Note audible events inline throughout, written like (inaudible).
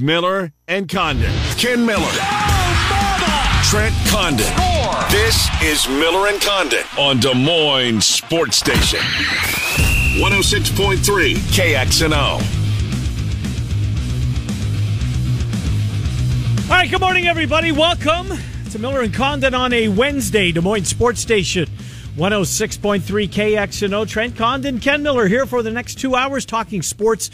Miller and Condon. Ken Miller. Trent Condon. This is Miller and Condon on Des Moines Sports Station. 106.3 KXNO. All right, good morning, everybody. Welcome to Miller and Condon on a Wednesday, Des Moines Sports Station. 106.3 KXNO. Trent Condon, Ken Miller here for the next two hours talking sports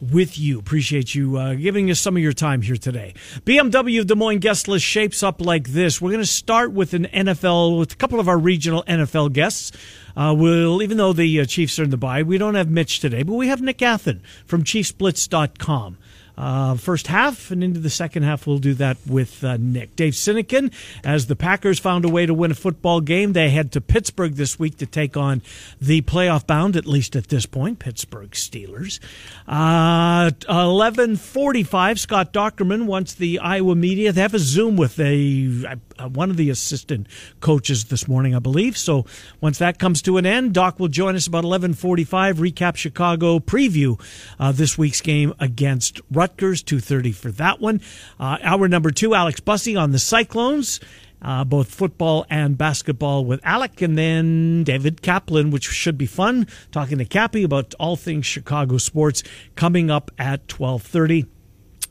with you. Appreciate you uh, giving us some of your time here today. BMW Des Moines guest list shapes up like this. We're going to start with an NFL, with a couple of our regional NFL guests. Uh, we'll, even though the uh, Chiefs are in the bye, we don't have Mitch today, but we have Nick Athan from ChiefsBlitz.com. Uh, first half and into the second half, we'll do that with uh, Nick. Dave Sinekin, as the Packers found a way to win a football game, they head to Pittsburgh this week to take on the playoff bound, at least at this point, Pittsburgh Steelers. Uh, 1145, Scott Dochterman wants the Iowa media. They have a Zoom with a one of the assistant coaches this morning, I believe. So once that comes to an end, Doc will join us about 1145, recap Chicago, preview uh, this week's game against Rutgers, 2.30 for that one. Uh, hour number two, Alex Bussey on the Cyclones. Uh, both football and basketball with Alec, and then David Kaplan, which should be fun. Talking to Cappy about all things Chicago sports coming up at twelve thirty.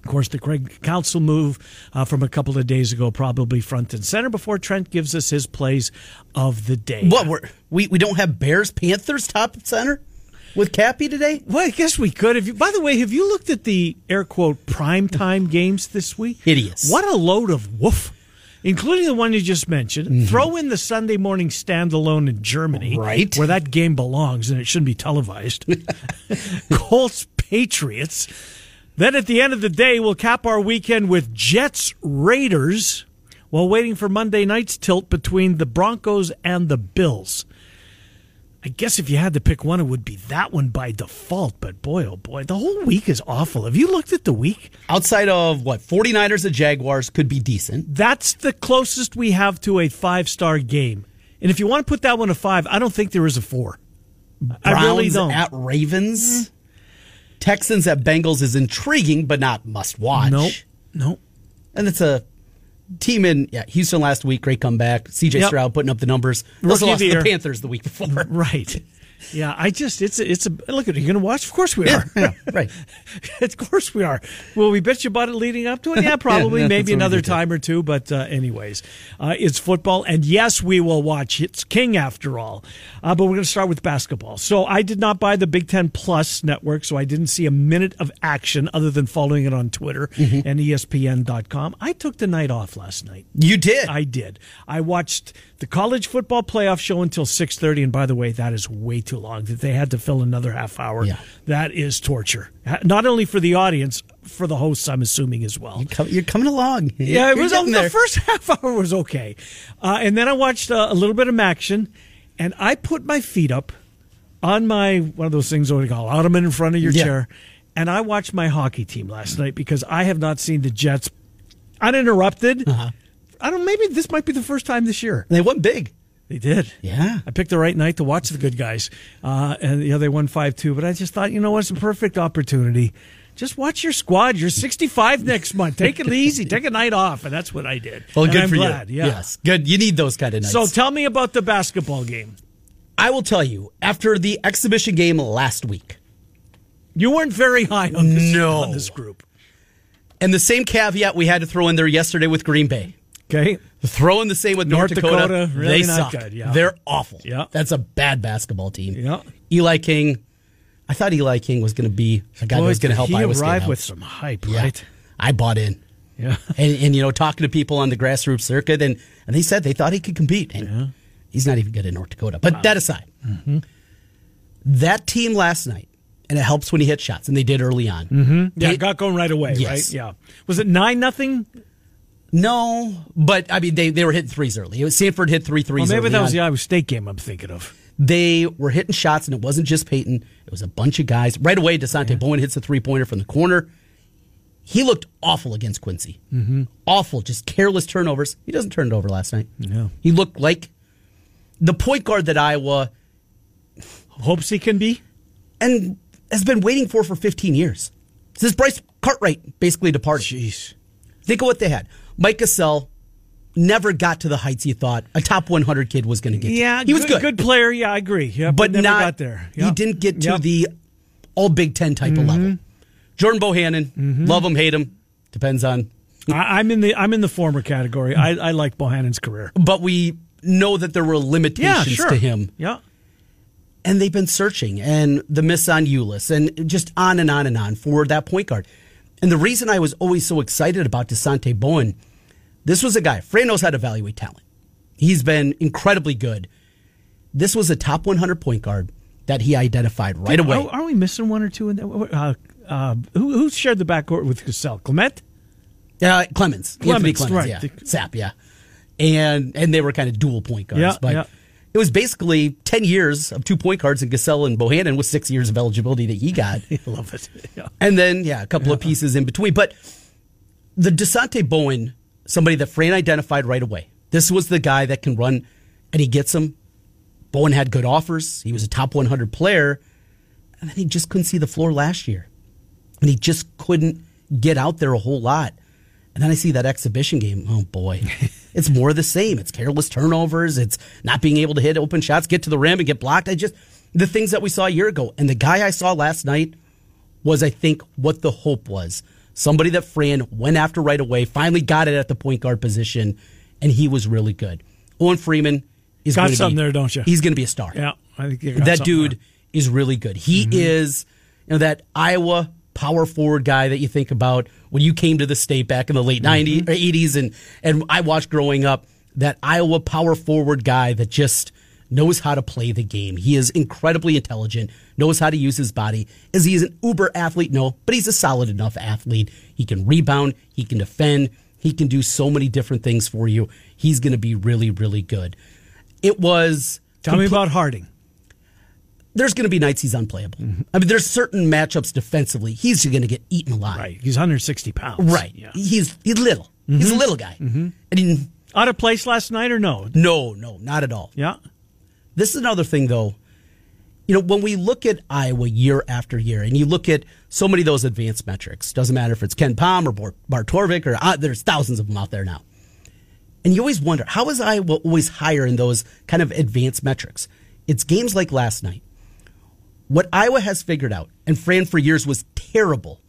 Of course, the Craig Counsell move uh, from a couple of days ago, probably front and center. Before Trent gives us his plays of the day. What we're, we we don't have Bears Panthers top and center with Cappy today? Well, I guess we could. Have you, by the way, have you looked at the air quote prime time games this week? Hideous. What a load of woof including the one you just mentioned. Mm-hmm. Throw in the Sunday morning standalone in Germany, right, where that game belongs, and it shouldn't be televised. (laughs) (laughs) Colts Patriots. Then at the end of the day, we'll cap our weekend with Jets Raiders while waiting for Monday night's tilt between the Broncos and the Bills. I guess if you had to pick one, it would be that one by default. But boy, oh boy, the whole week is awful. Have you looked at the week? Outside of what, 49ers and Jaguars could be decent. That's the closest we have to a five star game. And if you want to put that one a five, I don't think there is a four. Browns I really don't. At Ravens? Mm-hmm. Texans at Bengals is intriguing, but not must watch. Nope. Nope. And it's a team in yeah Houston last week. Great comeback. CJ yep. Stroud putting up the numbers. Also lost the Panthers the week before. (laughs) Right. Yeah, I just it's a, it's a look at it. You going to watch? Of course we are. Yeah, (laughs) right. of course we are. Will we bet you about it leading up to it? Yeah, (laughs) probably. yeah, maybe another time or two. But uh, anyways, uh, it's football, and yes, we will watch. It's king after all. Uh, but we're going to start with basketball. So I did not buy the Big Ten Plus network, so I didn't see a minute of action other than following it on Twitter mm-hmm. and ESPN.com. I took the night off last night. You did. I did. I watched the college football playoff show until 6.30 and by the way that is way too long. That they had to fill another half hour yeah. that is torture. Not only for the audience for the hosts i'm assuming as well. You're, coming along. Yeah it was the first (laughs) half hour was okay. Uh, and then i watched uh, a little bit of action and i put my feet up on my one of those things what do you call ottoman in front of your yeah. chair and i watched my hockey team last night because i have not seen the jets uninterrupted uh-huh I don't. Maybe this might be the first time this year. They won big. They did. Yeah. I picked the right night to watch the good guys. Uh, and yeah, they won 5 2. But I just thought, you know what? It's a perfect opportunity. Just watch your squad. You're 65 next month. Take it easy. Take a night off. And that's what I did. Well, and good I'm for glad. you. Yeah. Yes. Good. You need those kind of nights. So tell me about the basketball game. I will tell you, after the exhibition game last week, you weren't very high on this, no. on this group. And the same caveat we had to throw in there yesterday with Green Bay. Okay. Throwing the same with North, North Dakota, Dakota really they suck. Good, yeah. They're awful. Yeah. That's a bad basketball team. Yeah. Eli King, I thought Eli King was going to be a guy Boy, that was going to help he Iowa arrived with some hype, yeah. right? I bought in. Yeah. (laughs) And, and, you know, talking to people on the grassroots circuit, and, and they said they thought he could compete. And yeah. he's not even good in North Dakota. But wow. that aside, mm-hmm. that team last night, and it helps when he hits shots, and they did early on. Mm-hmm. Yeah, got going right away, yes. right? Yeah. Was it 9 nothing? No, but I mean they, they were hitting threes early. Sandfort hit three threes. Well, maybe that on. was the Iowa State game I'm thinking of. They were hitting shots, and it wasn't just Payton. It was a bunch of guys. Right away, Dasonte yeah. Bowen hits a three pointer from the corner. He looked awful against Quincy. Mm-hmm. Awful, just careless turnovers. He doesn't turn it over last night. No, he looked like the point guard that Iowa hopes he can be, and has been waiting for for 15 years. Since Bryce Cartwright basically departed. Jeez. Think of what they had. Mike Gesell never got to the heights he thought a top 100 kid was going to get. to. Yeah, he was good, Good player. Yeah, I agree. Yeah, but never not got there. He didn't get to Yep. Mm-hmm. the all Big Ten type of level. Jordan Bohannon, love him, hate him, depends on. I, I'm in the I'm in the former category. I, I like Bohannon's career. But we know that there were Yeah, limitations sure. to him, Yeah. and they've been searching, and the miss on Ulis, and just on and on and on for that point guard. And the reason I was always so excited about Dasonte Bowen, this was a guy. Fran knows how to evaluate talent. He's been incredibly good. This was a top 100 point guard that he identified right away. Are, are we missing one or two in there? Uh, uh, who, who shared the backcourt with Gesell? Clement? Uh, Clemmons, Clemmons, Clemmons, right. yeah, The- Sap, yeah, and and they were kind of dual point guards, Yeah, but yeah. it was basically ten years of two point guards in Gesell and Bohannon with six years of eligibility that he got, (laughs) I love it. Yeah. and then yeah, a couple of pieces in between. But the Dasonte Bowen, somebody that Fran identified right away. This was the guy that can run, and he gets him. Bowen had good offers. He was a top 100 player, and then he just couldn't see the floor last year, and he just couldn't get out there a whole lot. And then I see that exhibition game. Oh boy, (laughs) it's more of the same. It's careless turnovers. It's not being able to hit open shots, get to the rim, and get blocked. I just the things that we saw a year ago, and the guy I saw last night was, I think, what the hope was. Somebody that Fran went after right away, finally got it at the point guard position, and he was really good. Owen Freeman is Got going to something be, there, don't you? He's going to be a star. Yeah, I think that dude there. Mm-hmm. is really good. He is, you know, that Iowa power forward guy that you think about when you came to the state back in the late Mm-hmm. 90s or 80s, and and I watched growing up that Iowa power forward guy that just knows how to play the game. He is incredibly intelligent, knows how to use his body. Is he an uber athlete? No, but he's a solid enough athlete. He can rebound, he can defend, he can do so many different things for you. He's going to be really, really good. It was. Tell me about Harding. there's going to be nights he's unplayable. Mm-hmm. I mean, there's certain matchups defensively he's going to get eaten alive. Right. He's 160 pounds. Right. Yeah. He's he's little. He's a mm-hmm. little guy. Mm-hmm. And he, Out of place last night or no? no, no, not at all. Yeah. This is another thing, though. You know, when we look at Iowa year after year, and you look at so many of those advanced metrics, doesn't matter if it's KenPom or Bart Torvik, or uh, there's thousands of them out there now. And you always wonder, how is Iowa always higher in those kind of advanced metrics? It's games like last night. What Iowa has figured out, and Fran for years was terrible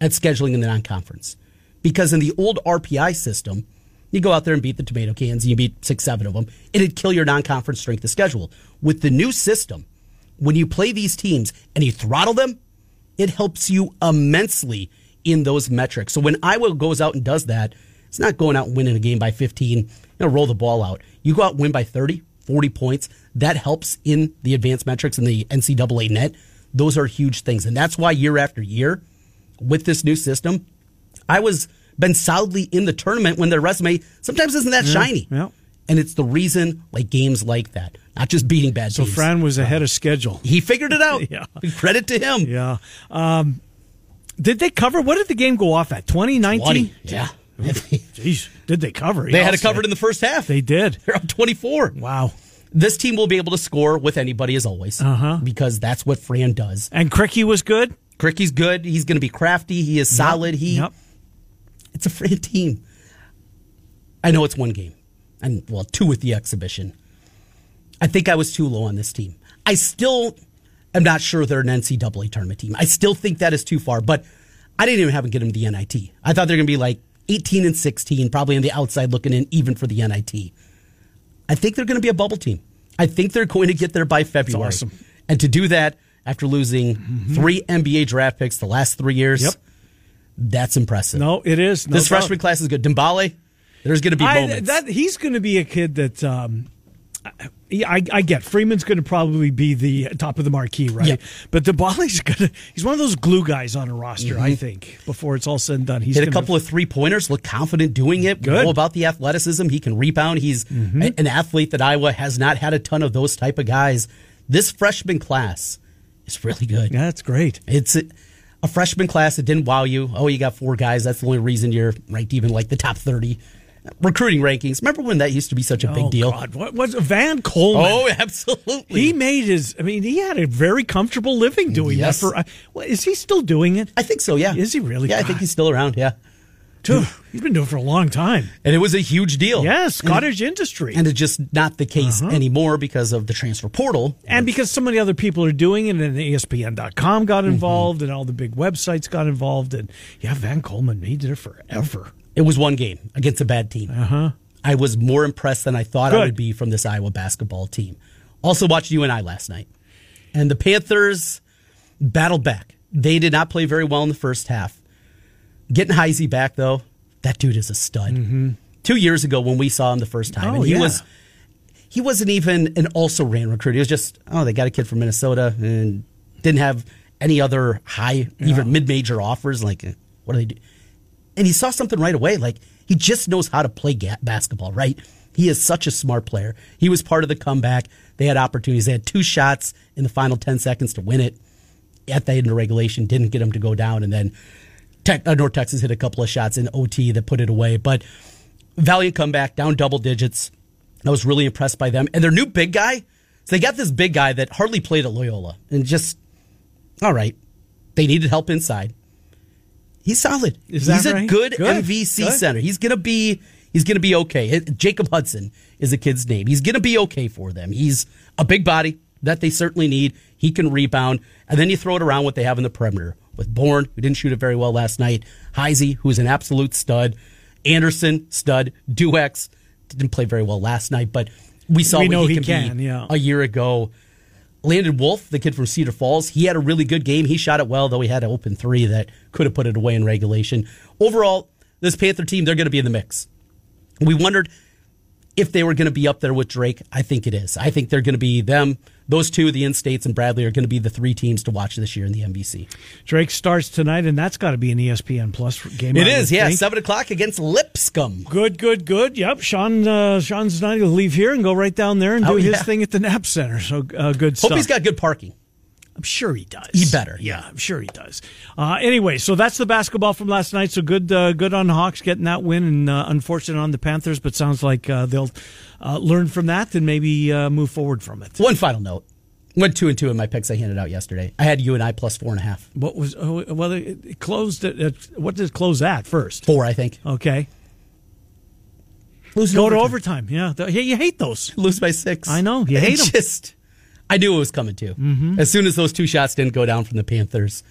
at scheduling in the non conference. Because in the old RPI system, you go out there and beat the tomato cans, and you beat six, seven of them, it'd kill your non conference strength of schedule. With the new system, when you play these teams and you throttle them, it helps you immensely in those metrics. So when Iowa goes out and does that, it's not going out and winning a game by 15, you know, roll the ball out. You go out win by 30, 40 points. That helps in the advanced metrics in the NCAA net. Those are huge things. And that's why year after year, with this new system, I was been solidly in the tournament when their resume sometimes isn't that shiny. yeah. And it's the reason like games like that, not just beating bad So teams. Fran was ahead of schedule. he figured it out. (laughs) Yeah. Credit to him. Yeah. Um, did they cover? What did the game go off at? 2019? 20. Yeah. Jeez. Did they cover? They had it covered in the first half. They did. They're up 24. Wow. This team will be able to score with anybody as always Uh-huh. because that's what Fran does. And Krikke was good? Krikke's good. He's going to be crafty. He is solid. He Yep. It's a Fran team. I know it's one game, and well, two with the exhibition. I think I was too low on this team. I still am not sure they're an NCAA tournament team. I still think that is too far, but I didn't even have them get them to the NIT. I thought they're going to be like 18 and 16, probably on the outside looking in, even for the NIT. I think they're going to be a bubble team. I think they're going to get there by February. awesome. And to do that after losing mm-hmm. three NBA draft picks the last three years, Yep. That's impressive. No, it is. No this doubt. freshman class is good. Dembele, there's going to be I, moments. that he's going to be a kid that um, I, I, get. Freeman's going to probably be the top of the marquee, right? Yeah. But Dembele's going to. He's one of those glue guys on a roster. I think before it's all said and done, he's Hit a couple of three pointers, look confident doing it. Good. Know about the athleticism. He can rebound. He's a- an athlete that Iowa has not had a ton of those type of guys. This freshman class is really good. Yeah, that's great. It's a, freshman class that didn't wow you. Oh, you got four guys. That's the only reason you're ranked even like the top 30. recruiting rankings. Remember when that used to be such a big oh, deal? God. What was Van Coleman? Oh, (laughs) absolutely. He made his. I mean, he had a very comfortable living doing Yes. that. For uh, well, is he still doing it? I think so. Yeah. Is he really? Yeah, I think he's still around. Yeah. Dude, he's been doing it for a long time. And it was a huge deal. Yes, And- cottage industry. And it's just not the case Uh-huh. anymore because of the transfer portal. And because so many other people are doing it, and ESPN.com got Mm-hmm. involved, and all the big websites got involved, and yeah, Van Coleman, he did it forever. It was one game against a bad team. Uh-huh. I was more impressed than I thought I would be from this Iowa basketball team. Also watched UNI last night. And the Panthers battled back. They did not play very well in the first half. Getting Heise back though, that dude is a stud. Two years ago when we saw him the first time, Mm-hmm. Oh, and he yeah. was he wasn't even an also ran recruit. He was just, oh, they got a kid from Minnesota and didn't have any other high, even mid major offers. Like, eh, what do they do? And he saw something right away. Like, he just knows how to play ga- basketball, right? He is such a smart player. He was part of the comeback. They had opportunities. They had two shots in the final 10 seconds to win it at the end of regulation, didn't get him to go down. And then Tech, uh, North Texas hit a couple of shots in OT that put it away. But valiant comeback, down double digits. I was really impressed by them. And their new big guy, so they got this big guy that hardly played at Loyola. And just, all right, they needed help inside. He's solid. Is he's a right? good, Good. MVC Good. center. He's gonna be he's gonna be okay. Jacob Hutson is the kid's name. He's gonna be okay for them. He's a big body that they certainly need. He can rebound, and then you throw it around what they have in the perimeter with Born, who didn't shoot it very well last night. Heise, who's an absolute stud. Anderson, stud. Duax didn't play very well last night, but we saw We what know he he can, can, be yeah. a year ago. Landon Wolf, the kid from Cedar Falls, he had a really good game. He shot it well, though he had an open three that could have put it away in regulation. Overall, this Panther team, they're going to be in the mix. We wondered if they were going to be up there with Drake. I think it is. I think they're going to be them. Those two, the in-states and Bradley, are going to be the three teams to watch this year in the MVC. Drake starts tonight, and that's got to be an ESPN Plus game. It I is, yeah, think. seven o'clock against Lipscomb. Good, good, good. Yep, Sean. Uh, Sean's not going to leave here and go right down there and do Oh, his thing at the Knapp Center. So uh, good stuff. Hope he's got good parking. I'm sure he does. He better, Yeah, I'm sure he does. Uh, anyway, so that's the basketball from last night. So good, uh, good on the Hawks getting that win, and uh, unfortunate on the Panthers. But sounds like uh, they'll uh, learn from that and maybe uh, move forward from it. One final note. Went two and two in my picks I handed out yesterday. I had UNI plus four and a half. What was? Oh, well, it closed. At, at, what did it close at first? Four, I think. Okay, Lose go to overtime. Yeah, yeah, you hate those. lose by six. I know, you hate 'em. Just, I knew it was coming too. Mm-hmm. As soon as those two shots didn't go down from the Panthers,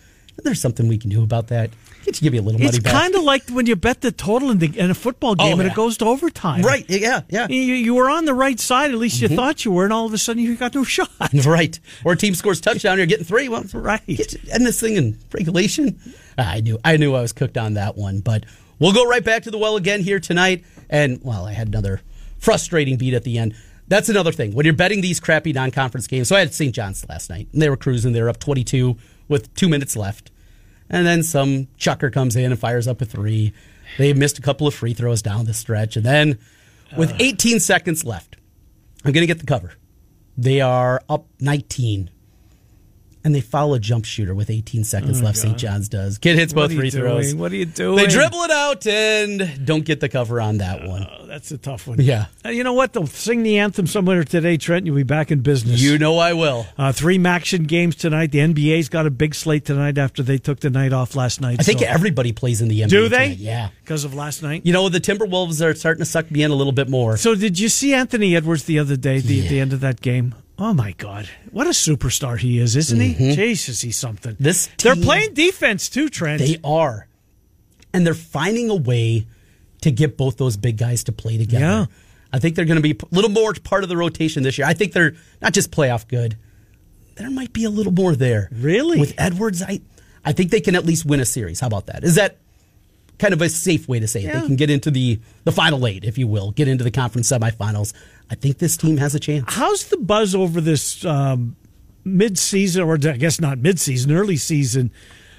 there's something we can do about that. Get you give you a little money It's back. kind of like when you bet the total in, the, in a football game Oh, and yeah. it goes to overtime. right. Yeah, yeah, You, you were on the right side, at least Mm-hmm. you thought you were, and all of a sudden you got no shot. (laughs) right. Or a team scores touchdown, you're getting three. Well, Right. And this thing in regulation, Ah, I knew, I knew I was cooked on that one. But we'll go right back to the well again here tonight. And well, I had another frustrating beat at the end. That's another thing. When you're betting these crappy non-conference games, so I had St. John's last night, and they were cruising. They were up 22 with two minutes left, and then some chucker comes in and fires up a three. They missed a couple of free throws down the stretch, and then with 18 seconds left, I'm going to get the cover. They are up 19. And they foul a jump shooter with 18 seconds left. St. John's does. Kid hits What both free throws. What are you doing? They dribble it out and don't get the cover on that one. Oh, that's a tough one. Yeah. Uh, you know what? They'll sing the anthem somewhere today, Trent. You'll be back in business. You know I will. uh, three MACtion games tonight. The NBA's got a big slate tonight after they took the night off last night. I think so- everybody plays in the NBA. do they? tonight. Yeah. because of last night. You know the Timberwolves are starting to suck me in a little bit more. So did you see Anthony Edwards the other day? The, Yeah. the end of that game. Oh my God! What a superstar he is, isn't he? Jesus, he's something. Mm-hmm. This they're playing defense too, Trent. They are. And they're finding a way to get both those big guys to play together. Yeah. I think they're going to be a little more part of the rotation this year. I think they're not just playoff good. There might be a little more there. Really? With Edwards, I I think they can at least win a series. How about that? Is that kind of a safe way to say it? Yeah. They can get into the the final eight, if you will, get into the conference semifinals. I think this team has a chance. How's the buzz over this um, mid-season, or I guess not mid-season, early season,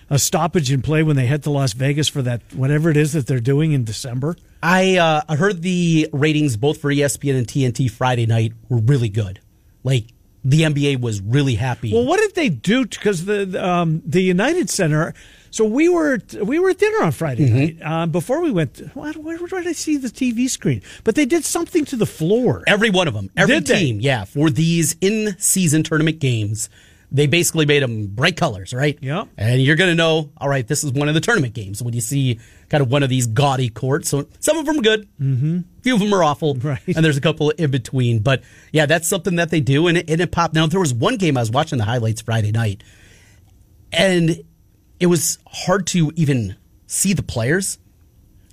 a stoppage in play when they head to Las Vegas for that whatever it is that they're doing in December? I uh, I heard the ratings both for ESPN and TNT Friday night were really good. Like the NBA was really happy. Well, what did they do? Because the, um, the United Center, So we were we were at dinner on Friday Mm-hmm. night. Uh, before we went, where, where, did I see the TV screen? But they did something to the floor. Every one of them, every Did they? team, yeah, for these in-season tournament games, they basically made them bright colors, right? Yep. And you're going to know, all right, this is one of the tournament games when you see kind of one of these gaudy courts. So some of them are good, mm-hmm. a few of them are awful, Right. and there's a couple in between. But yeah, that's something that they do, and it, and it popped. Now there was one game I was watching the highlights Friday night, and it was hard to even see the players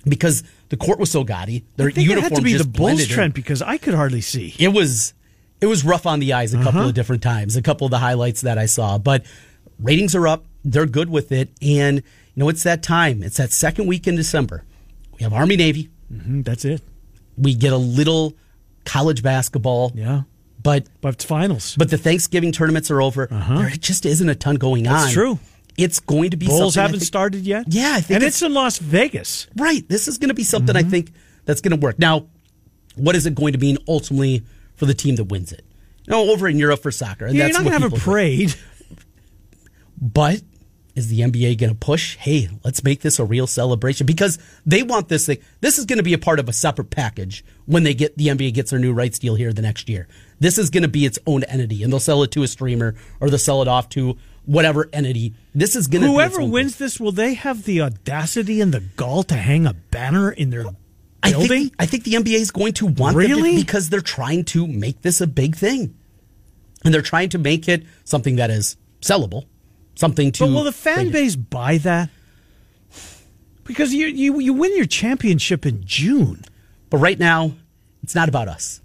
because the court was so gaudy. Their I think it had to be the Bulls trend because I could hardly see. it was it was rough on the eyes a couple Uh-huh. of different times a couple of the highlights that i saw but ratings are up they're good with it and you know it's that time it's that second week in december we have army navy Mhm, that's it. we get a little college basketball Yeah, but but it's finals. but the thanksgiving tournaments are over Uh-huh. there just isn't a ton going on. That's true. It's going to be Bulls something haven't think- started yet. Yeah, I think and it's- it's in Las Vegas. Right. This is going to be something I mm-hmm. think that's going to work. Now, what is it going to mean ultimately for the team that wins it? You know, over in Europe for soccer, and Yeah, you're that's not what going to have a people think. parade. But is the NBA going to push? Hey, let's make this a real celebration because they want this thing. This is going to be a part of a separate package when they get the NBA gets their new rights deal here the next year. This is going to be its own entity, and they'll sell it to a streamer or they'll sell it off to whatever entity. This is going to Whoever be its own wins this, will they have the audacity and the gall to hang a banner in their I building? think, I think the NBA is going to want them to- Really? because they're trying to make this a big thing, and they're trying to make it something that is sellable, something to. But will the fan base buy that? Because you you you win your championship in June. But right now, it's not about us.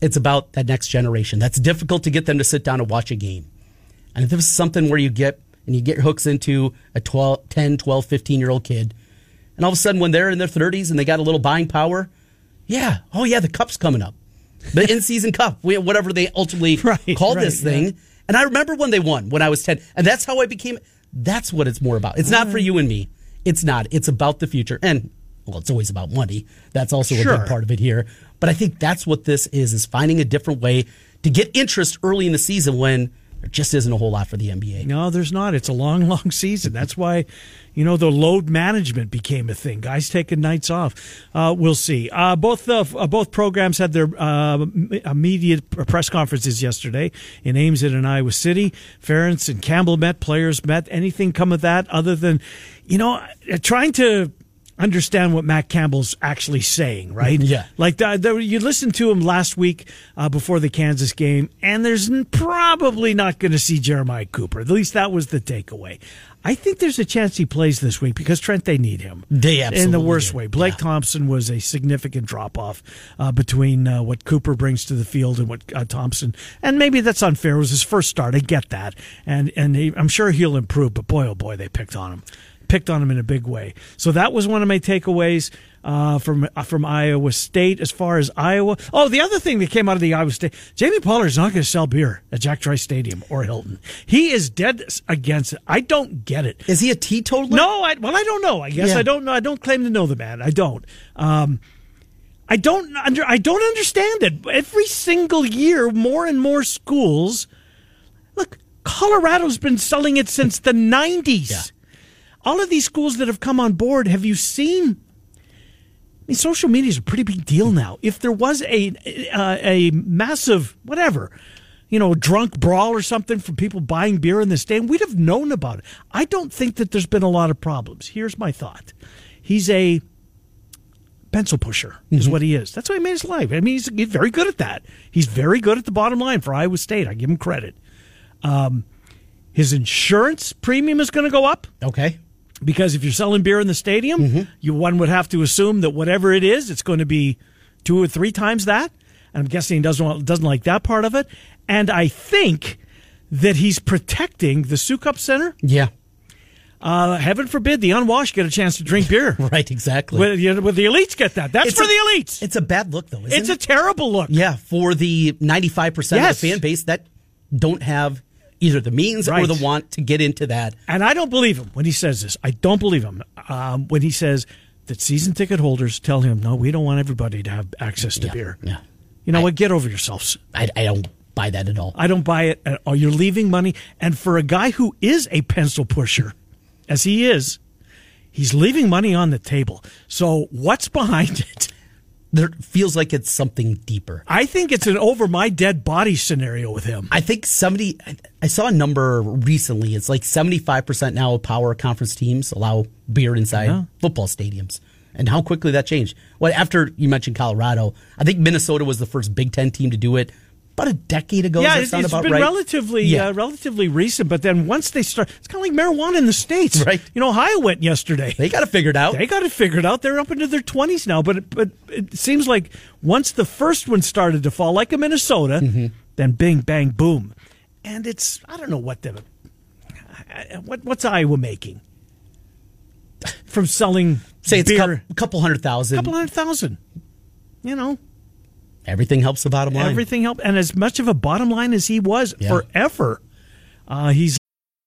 It's about that next generation. That's difficult to get them to sit down and watch a game. And if this is something where you get and you get hooks into a 12, 10, 12, 15 year old kid, and all of a sudden when they're in their 30s and they got a little buying power, yeah, oh yeah, the cup's coming up. The (laughs) in season cup, whatever they ultimately (laughs) Right, call right, this thing. yeah. And I remember when they won when I was 10. And that's how I became. That's what it's more about. It's not for you and me. It's not. It's about the future. And, well, it's always about money. That's also a big part of it here. But I think that's what this is, is finding a different way to get interest early in the season when there just isn't a whole lot for the NBA. No, there's not. It's a long, (laughs) long season. That's why, you know, the load management became a thing. Guys taking nights off. Uh, we'll see. Uh, both uh, both programs had their uh, immediate press conferences yesterday in Ames and in Iowa City. Ferentz and Campbell met. Players met. Anything come of that other than, you know, trying to understand what Matt Campbell's actually saying, right? Yeah. Like the, the, you listened to him last week uh, before the Kansas game, and there's probably not going to see Jeremiah Cooper. At least that was the takeaway. I think there's a chance he plays this week because Trent they need him. They absolutely in the worst do. way. Blake Yeah. Thompson was a significant drop off uh, between uh, what Cooper brings to the field and what uh, Thompson. And maybe that's unfair. It was his first start. I get that, and and he, I'm sure he'll improve. But boy, oh boy, they picked on him picked on him in a big way. So that was one of my takeaways uh, from uh, from Iowa State. As far as Iowa, oh, the other thing that came out of the Iowa State, Jamie Pollard's not going to sell beer at Jack Trice Stadium or Hilton. He is dead against it. I don't get it. Is he a teetotaler? No, I, well, I don't know. I guess Yeah. I don't know. I don't claim to know the man. I don't. Um, I don't under. I don't understand it. Every single year, more and more schools. Look, Colorado's been selling it since the '90s. Yeah. All of these schools that have come on board, have you seen? I mean, social media is a pretty big deal now. If there was a uh, a massive whatever, you know, drunk brawl or something from people buying beer in the stand, we'd have known about it. I don't think that there's been a lot of problems. Here's my thought: he's a pencil pusher, is what he is. That's why he made his life. I mean, he's, he's very good at that. He's very good at the bottom line for Iowa State. I give him credit. Um, his insurance premium is going to go up Okay. Because if you're selling beer in the stadium, you one would have to assume that whatever it is, it's going to be two or three times that. And I'm guessing he doesn't want, doesn't like that part of it. And I think that he's protecting the Sukup Center. Yeah. Uh, heaven forbid the unwashed get a chance to drink beer. (laughs) Right. Exactly. With, you know, with the elites get that. That's It's for a- the elites. It's a bad look, though. Isn't It's a terrible look. yeah for the ninety-five percent Yes. of the fan base that don't have either the means or the want to get into that. And I don't believe him when he says this. I don't believe him um, when he says that season ticket holders tell him, no, we don't want everybody to have access to Yeah, beer. yeah. You know what? Get over yourselves. I, I don't buy that at all. I don't buy it. At all. You're leaving money. And for a guy who is a pencil pusher, as he is, he's leaving money on the table. So what's behind (laughs) it? There feels like it's something deeper. I think it's an over my dead body scenario with him. I think somebody, I saw a number recently. It's like 75% now of power conference teams allow beer inside Yeah. football stadiums. And how quickly that changed. Well, after you mentioned Colorado, I think Minnesota was the first Big Ten team to do it about a decade ago. Yeah, it's, it's been right? relatively Yeah. uh, relatively recent. But then once they start, it's kind of like marijuana in the states, Right. You know, Ohio went yesterday. They got it figured out. They got it figured out. They're up into their twenties now. But it, but it seems like once the first one started to fall, like a Minnesota, Mm-hmm. then bing bang boom, and it's I don't know what the what what's Iowa making from selling Say it's a couple hundred thousand. couple hundred thousand. You know, Everything helps the bottom line. everything helped, and as much of a bottom line as he was Yeah. forever, uh, he's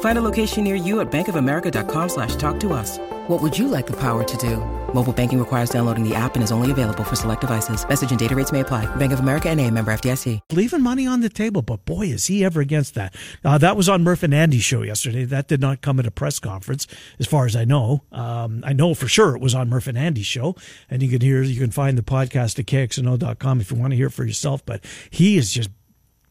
Find a location near you at bankofamerica.com slash talk to us. What would you like the power to do? Mobile banking requires downloading the app and is only available for select devices. Message and data rates may apply. Bank of America and a member FDIC. leaving money on the table, but boy, is he ever against that. Uh, that was on Murph and Andy's show yesterday. That did not come at a press conference, as far as I know. Um, I know for sure it was on Murph and Andy's show, and you can hear, you can find the podcast at kxno.com if you want to hear it for yourself. But he is just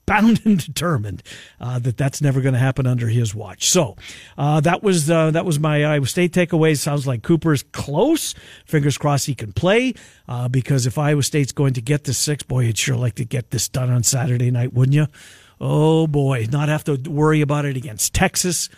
bound and determined uh, that that's never going to happen under his watch. So uh, that was uh, that was my Iowa State takeaways. Sounds like Cooper's close. Fingers crossed he can play uh, because if Iowa State's going to get the six, boy, you'd sure like to get this done on Saturday night, wouldn't you? Oh boy, not have to worry about it against Texas.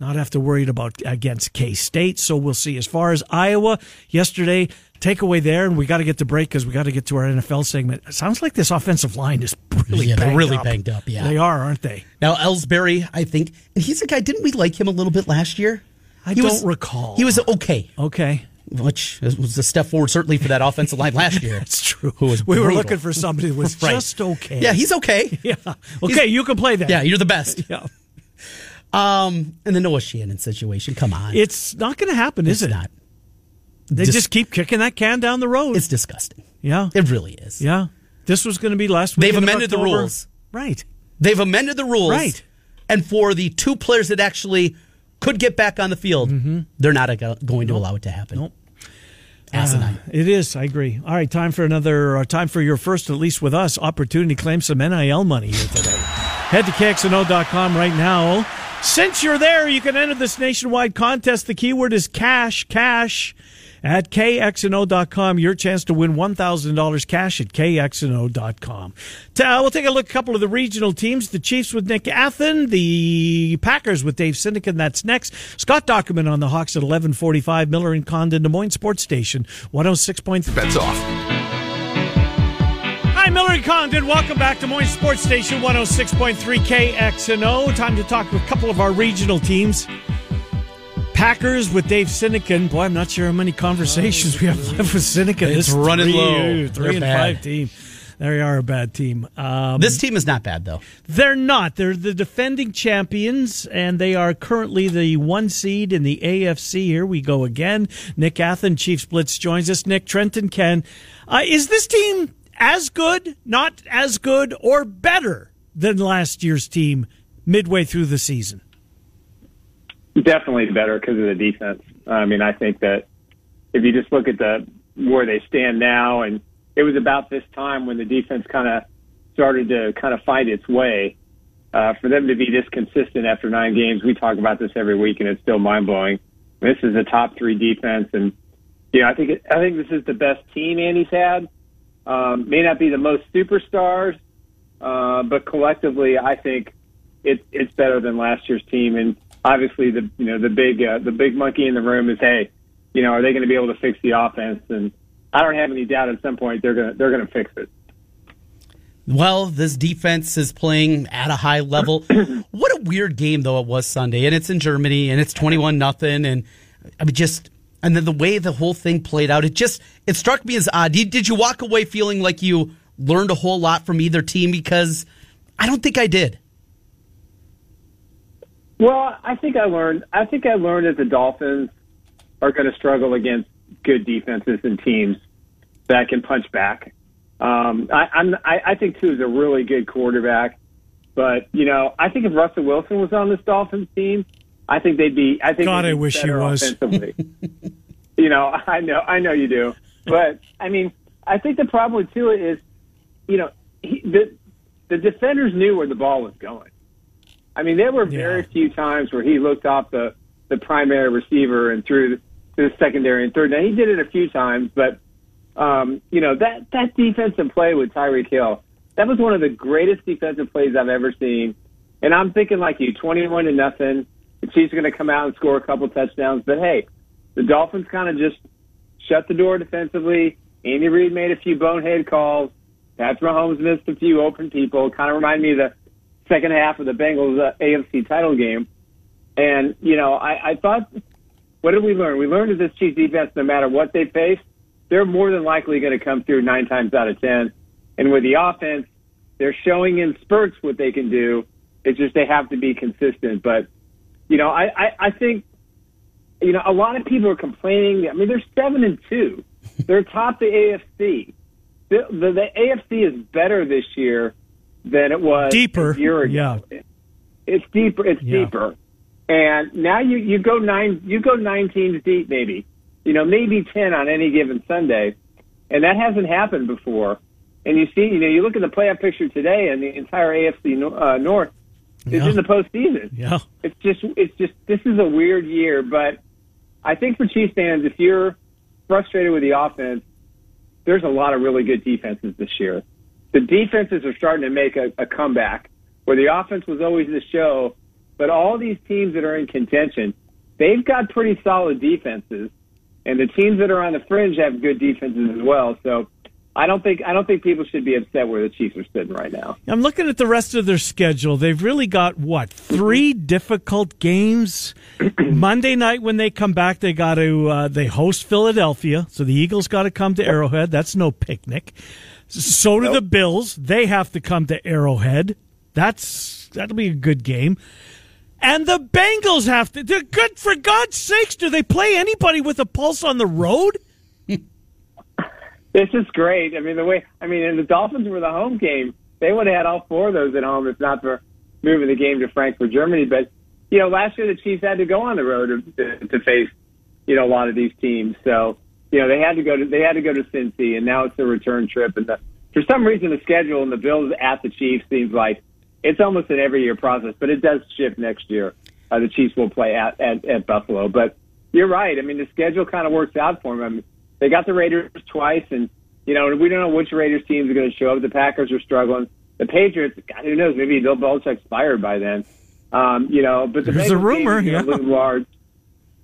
Not have to worry about against K State. So we'll see. As far as Iowa, yesterday takeaway there, and we got to get to break because we got to get to our NFL segment. It sounds like this offensive line is really Yeah, they're banged really up. banged up, yeah. they are, aren't they? Now Ellsbury, I think, and he's a guy. Didn't we like him a little bit last year? I He don't was- recall. He was okay, Okay, which was a step forward certainly for that offensive line last year. (laughs) it's true. Who was we were looking for somebody who was (laughs) Right. just okay. Yeah, he's okay. (laughs) yeah. Okay, you can play that. Yeah, you're the best. yeah. Um, and the Noah Shannon situation. Come on, It's not going to happen, is it? not. They Dis- just keep kicking that can down the road. It's disgusting. yeah, It really is. yeah. This was going to be last week. They've amended the rules. Right. They've amended the rules. Right. And for the two players that actually could get back on the field, they're not going to allow it to happen. Nope. Asinine. Uh, it is. I agree. All right, time for another. Uh, time for your first, at least with us, opportunity to claim some NIL money here today. Head to KXNO.com right now. Since you're there, you can enter this nationwide contest. The keyword is cash. Cash. At KXNO.com, your chance to win $1,000 cash at KXNO.com. Ta- we'll take a look at a couple of the regional teams. The Chiefs with Nick Athan, the Packers with Dave Syndican. That's next. Scott Dochterman on the Hawks at 1145. Miller and Condon, Des Moines Sports Station, 106.3. Bets off. Hi, Miller and Condon. Welcome back to Des Moines Sports Station 106.3 KXNO. Time to talk with a couple of our regional teams. Packers with Dave Sinekin. Boy, I'm not sure how many conversations we have left with Sinekin. It's This running three, low. Three They're and bad. five team. They are a bad team. Um, This team is not bad, though. they're not. They're the defending champions, and they are currently the one seed in the AFC. Here we go again. Nick Athan, Chiefs Blitz, joins us. Nick Trenton Ken. Uh, is this team as good, not as good, or better than last year's team midway through the season? Definitely better because of the defense. I mean, I think that if you just look at the where they stand now, and it was about this time when the defense kind of started to kind of find its way. Uh, for them to be this consistent after nine games, we talk about this every week, and it's still mind blowing. This is a top three defense, and you know, I think it, I think this is the best team Andy's had. Um, may not be the most superstars, uh, but collectively, I think it's it's better than last year's team. And obviously, the you know the big uh, the big monkey in the room is hey, you know, are they going to be able to fix the offense? And I don't have any doubt at some point they're gonna they're gonna fix it. Well, this defense is playing at a high level. (clears throat) what a weird game though it was Sunday, and it's in Germany, and it's twenty-one nothing, and I mean just and then the way the whole thing played out, it just it struck me as odd. Did, did you walk away feeling like you learned a whole lot from either team? Because I don't think I did. Well, I think I learned. I think I learned that the Dolphins are going to struggle against good defenses and teams that can punch back. Um, I, I'm, I, I think Tua is a really good quarterback, but you know, I think if Russell Wilson was on this Dolphins team, I think they'd be. I think God, I wish he was. you know, I know, I know you do, but I mean, I think the problem with Tua is, you know, he, the the defenders knew where the ball was going. I mean, there were very Yeah. few times where he looked off the the primary receiver and threw to the secondary and third. Now he did it a few times, but um, you know that that defensive play with Tyreek Hill, that was one of the greatest defensive plays I've ever seen. And I'm thinking like you, 21 to nothing. The Chiefs are going to come out and score a couple touchdowns, but hey, the Dolphins kind of just shut the door defensively. Andy Reid made a few bonehead calls. Patrick Mahomes missed a few open people. Kind of remind me of the second half of the Bengals uh, AFC title game. And you know, I, I thought, what did we learn? We learned that this Chiefs defense, no matter what they face, they're more than likely going to come through nine times out of ten. And with the offense, they're showing in spurts what they can do. It's just they have to be consistent. But you know, I, I, I think you know a lot of people are complaining. I mean, they're seven and two. (laughs) They're top the AFC. The, the, the AFC is better this year than it was Deeper, a year ago. yeah. It's deeper. It's Yeah. deeper. And now you you go nine you go nine teams deep maybe, you know maybe ten on any given Sunday, and that hasn't happened before. And you see, you know, you look at the playoff picture today, and the entire AFC uh, North is Yeah. in the postseason. Yeah. It's just it's just this is a weird year, but I think for Chiefs fans, if you're frustrated with the offense, there's a lot of really good defenses this year. The defenses are starting to make a, a comeback where the offense was always the show, but all these teams that are in contention, they've got pretty solid defenses, and the teams that are on the fringe have good defenses as well. So I don't think I don't think people should be upset where the Chiefs are sitting right now. I'm looking at the rest of their schedule. They've really got what three difficult games. (clears throat) Monday night when they come back, they got to uh, they host Philadelphia, so the Eagles got to come to Arrowhead. That's no picnic. So do the Bills. They have to come to Arrowhead. That's that'll be a good game. And the Bengals have to. They're good for God's sakes. Do they play anybody with a pulse on the road? This is great. I mean, the way I mean, and the Dolphins were the home game. They would have had all four of those at home if not for moving the game to Frankfurt, Germany. But you know, last year the Chiefs had to go on the road to, to, to face you know a lot of these teams. So you know they had to go to they had to go to Cincy, and now it's a return trip. And the, for some reason, the schedule and the Bills at the Chiefs seems like it's almost an every year process, but it does shift next year. Uh, the Chiefs will play at, at at Buffalo, but you're right. I mean, the schedule kind of works out for them. I mean, they got the Raiders twice, and you know we don't know which Raiders teams are going to show up. The Packers are struggling. The Patriots, God, who knows? Maybe Bill Belichick's fired by then. Um, you know, but the There's a rumor, yeah. large.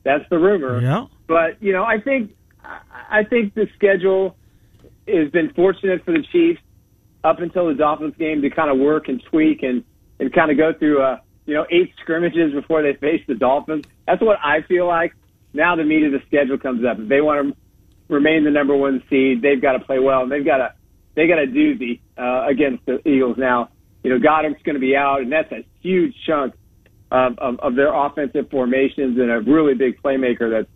That's the rumor. Yeah. But you know, I think I think the schedule has been fortunate for the Chiefs up until the Dolphins game to kind of work and tweak and and kind of go through uh you know eight scrimmages before they face the Dolphins. That's what I feel like. Now the meat of the schedule comes up. If they want to remain the number one seed, they've got to play well, and they've got to they got a doozy uh, against the Eagles now. You know, Goedert's going to be out, and that's a huge chunk of, of, of their offensive formations and a really big playmaker that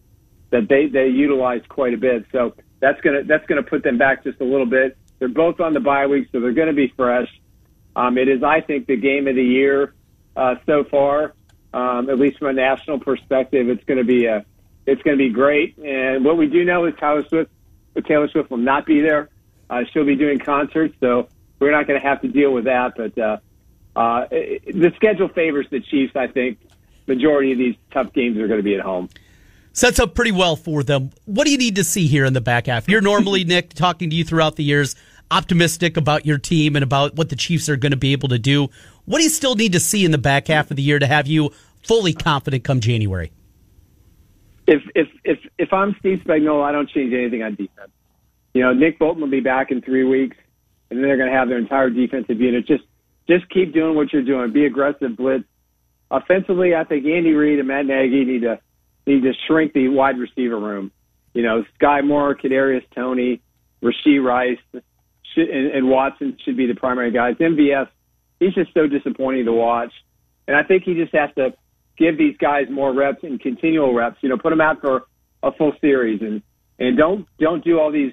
that they they utilize quite a bit. So that's gonna that's gonna put them back just a little bit. They're both on the bye week, so they're going to be fresh. Um, it is, I think, the game of the year uh, so far. Um, at least from a national perspective, it's going to be a it's going to be great. And what we do know is Taylor Swift, but Taylor Swift will not be there. Uh, she'll be doing concerts, so we're not going to have to deal with that. But uh, uh, it, the schedule favors the Chiefs. I think majority of these tough games are going to be at home. Sets up pretty well for them. What do you need to see here in the back half? You're normally, Nick, talking to you throughout the years. optimistic about your team and about what the Chiefs are going to be able to do. What do you still need to see in the back half of the year to have you fully confident come January? If if if if I'm Steve Spagnuolo, I don't change anything on defense. You know, Nick Bolton will be back in three weeks, and then they're going to have their entire defensive unit. Just just keep doing what you're doing. Be aggressive, blitz. Offensively, I think Andy Reid and Matt Nagy need to need to shrink the wide receiver room. You know, Skyy Moore, Kadarius Toney, Rashee Rice, and, and Watson should be the primary guys. MVS, he's just so disappointing to watch, and I think he just has to give these guys more reps and continual reps. You know, put them out for a full series, and and don't don't do all these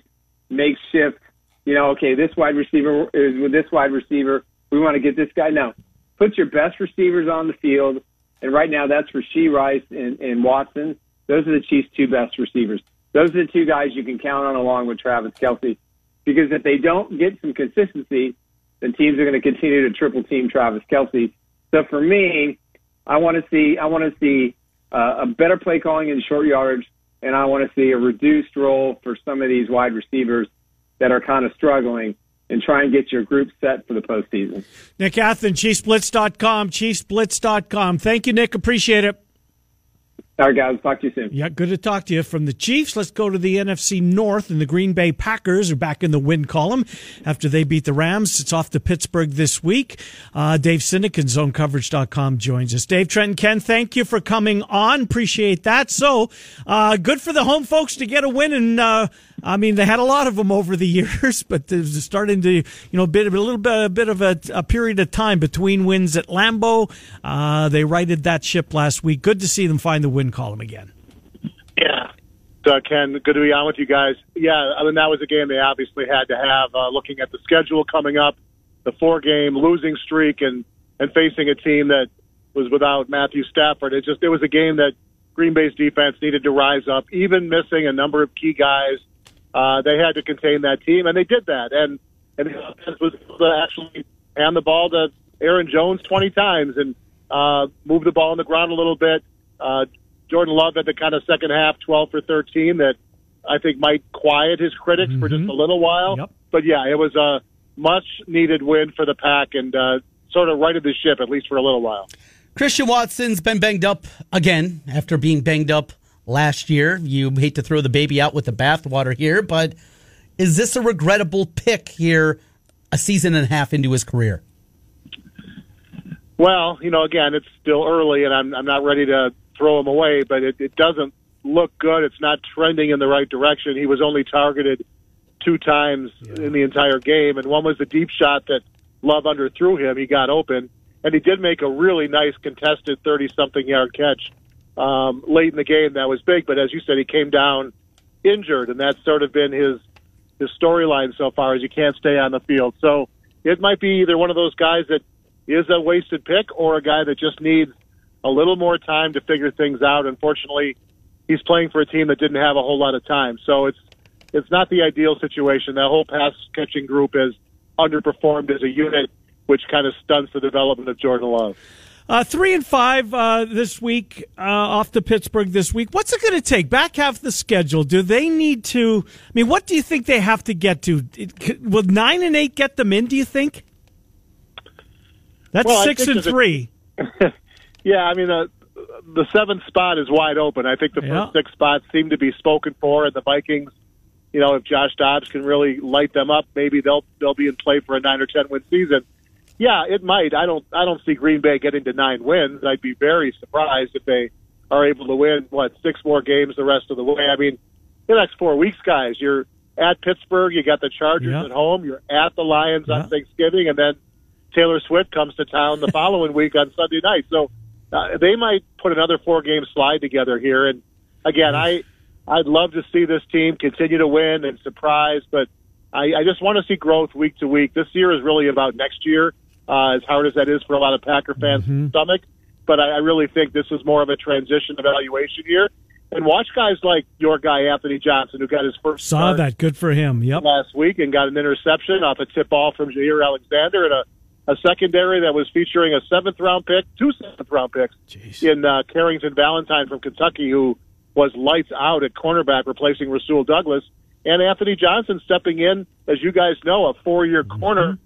makeshift. You know, okay, this wide receiver is with this wide receiver. We want to get this guy. No, put your best receivers on the field, and right now that's Rashee Rice and, and Watson. Those are the Chiefs' two best receivers. Those are the two guys you can count on along with Travis Kelce. Because if they don't get some consistency, then teams are going to continue to triple team Travis Kelce. So for me, I want to see I want to see uh, a better play calling in short yardage, and I want to see a reduced role for some of these wide receivers that are kind of struggling and try and get your group set for the postseason. Nick Athan, ChiefsBlitz.com, ChiefsBlitz.com. Thank you, Nick. Appreciate it. All right, guys. Talk to you soon. Yeah, good to talk to you. From the Chiefs, let's go to the NFC North, and the Green Bay Packers are back in the win column after they beat the Rams. It's off to Pittsburgh this week. Uh, Dave Sinekin, ZoneCoverage.com, joins us. Dave Trent and Ken, thank you for coming on. Appreciate that. So, uh, good for the home folks to get a win, and uh, I mean, they had a lot of them over the (laughs) years, but there's starting to, you know, a bit of a little bit, a bit of a, a period of time between wins at Lambeau. Uh, they righted that ship last week. Good to see them find the win column again. Yeah. Ken, good to be on with you guys. Yeah, I mean, that was a game they obviously had to have, uh, looking at the schedule coming up, the four game losing streak, and, and facing a team that was without Matthew Stafford. It just, it was a game that Green Bay's defense needed to rise up, even missing a number of key guys. Uh, they had to contain that team, and they did that. And, and the offense was able to actually hand the ball to Aaron Jones 20 times and uh, move the ball on the ground a little bit. Uh, Jordan Love had the kind of second half, 12 for 13, that I think might quiet his critics mm-hmm. for just a little while. Yep. But yeah, it was a much needed win for the Pack and uh, sort of righted the ship, at least for a little while. Christian Watson's been banged up again after being banged up last year. You hate to throw the baby out with the bathwater here, but is this a regrettable pick here a season and a half into his career? Well, you know, again, it's still early, and I'm I'm not ready to throw him away, but it, it doesn't look good. It's not trending in the right direction. He was only targeted two times yeah. in the entire game, and one was a deep shot that Love underthrew him. He got open, and he did make a really nice contested 30 something yard catch um, late in the game. That was big, but as you said, he came down injured, and that's sort of been his his storyline so far. Is he can't stay on the field, so it might be either one of those guys that is a wasted pick or a guy that just needs a little more time to figure things out. Unfortunately, he's playing for a team that didn't have a whole lot of time, so it's it's not the ideal situation. That whole pass catching group has underperformed as a unit, which kind of stunts the development of Jordan Love. Uh, three and five uh, this week uh, off to Pittsburgh this week. What's it going to take? Back half the schedule. Do they need to? I mean, what do you think they have to get to? It, will nine and eight get them in? Do you think? That's well, six and three. (laughs) yeah, I mean the the seventh spot is wide open. I think the first yeah. six spots seem to be spoken for, and the Vikings. You know, if Josh Dobbs can really light them up, maybe they'll they'll be in play for a nine or ten win season. Yeah, it might. I don't. I don't see Green Bay getting to nine wins. I'd be very surprised if they are able to win what six more games the rest of the way. I mean, the next four weeks, guys. You're at Pittsburgh. You got the Chargers at home. You're at the Lions on Thanksgiving, and then Taylor Swift comes to town the (laughs) following week on Sunday night. So uh, they might put another four game slide together here. And again, I I'd love to see this team continue to win and surprise, but I, I just want to see growth week to week. This year is really about next year uh, as hard as that is for a lot of Packer fans' mm-hmm. stomach. But I, I really think this is more of a transition evaluation year. And watch guys like your guy Anthony Johnson, who got his first saw that good for him. Yep, last week and got an interception off a tip ball from Jaire Alexander and a a secondary that was featuring a seventh round pick, two seventh round picks Jeez. in uh, Carrington Valentine from Kentucky, who was lights out at cornerback, replacing Rasul Douglas. and Anthony Johnson stepping in, as you guys know, a four-year mm-hmm. corner,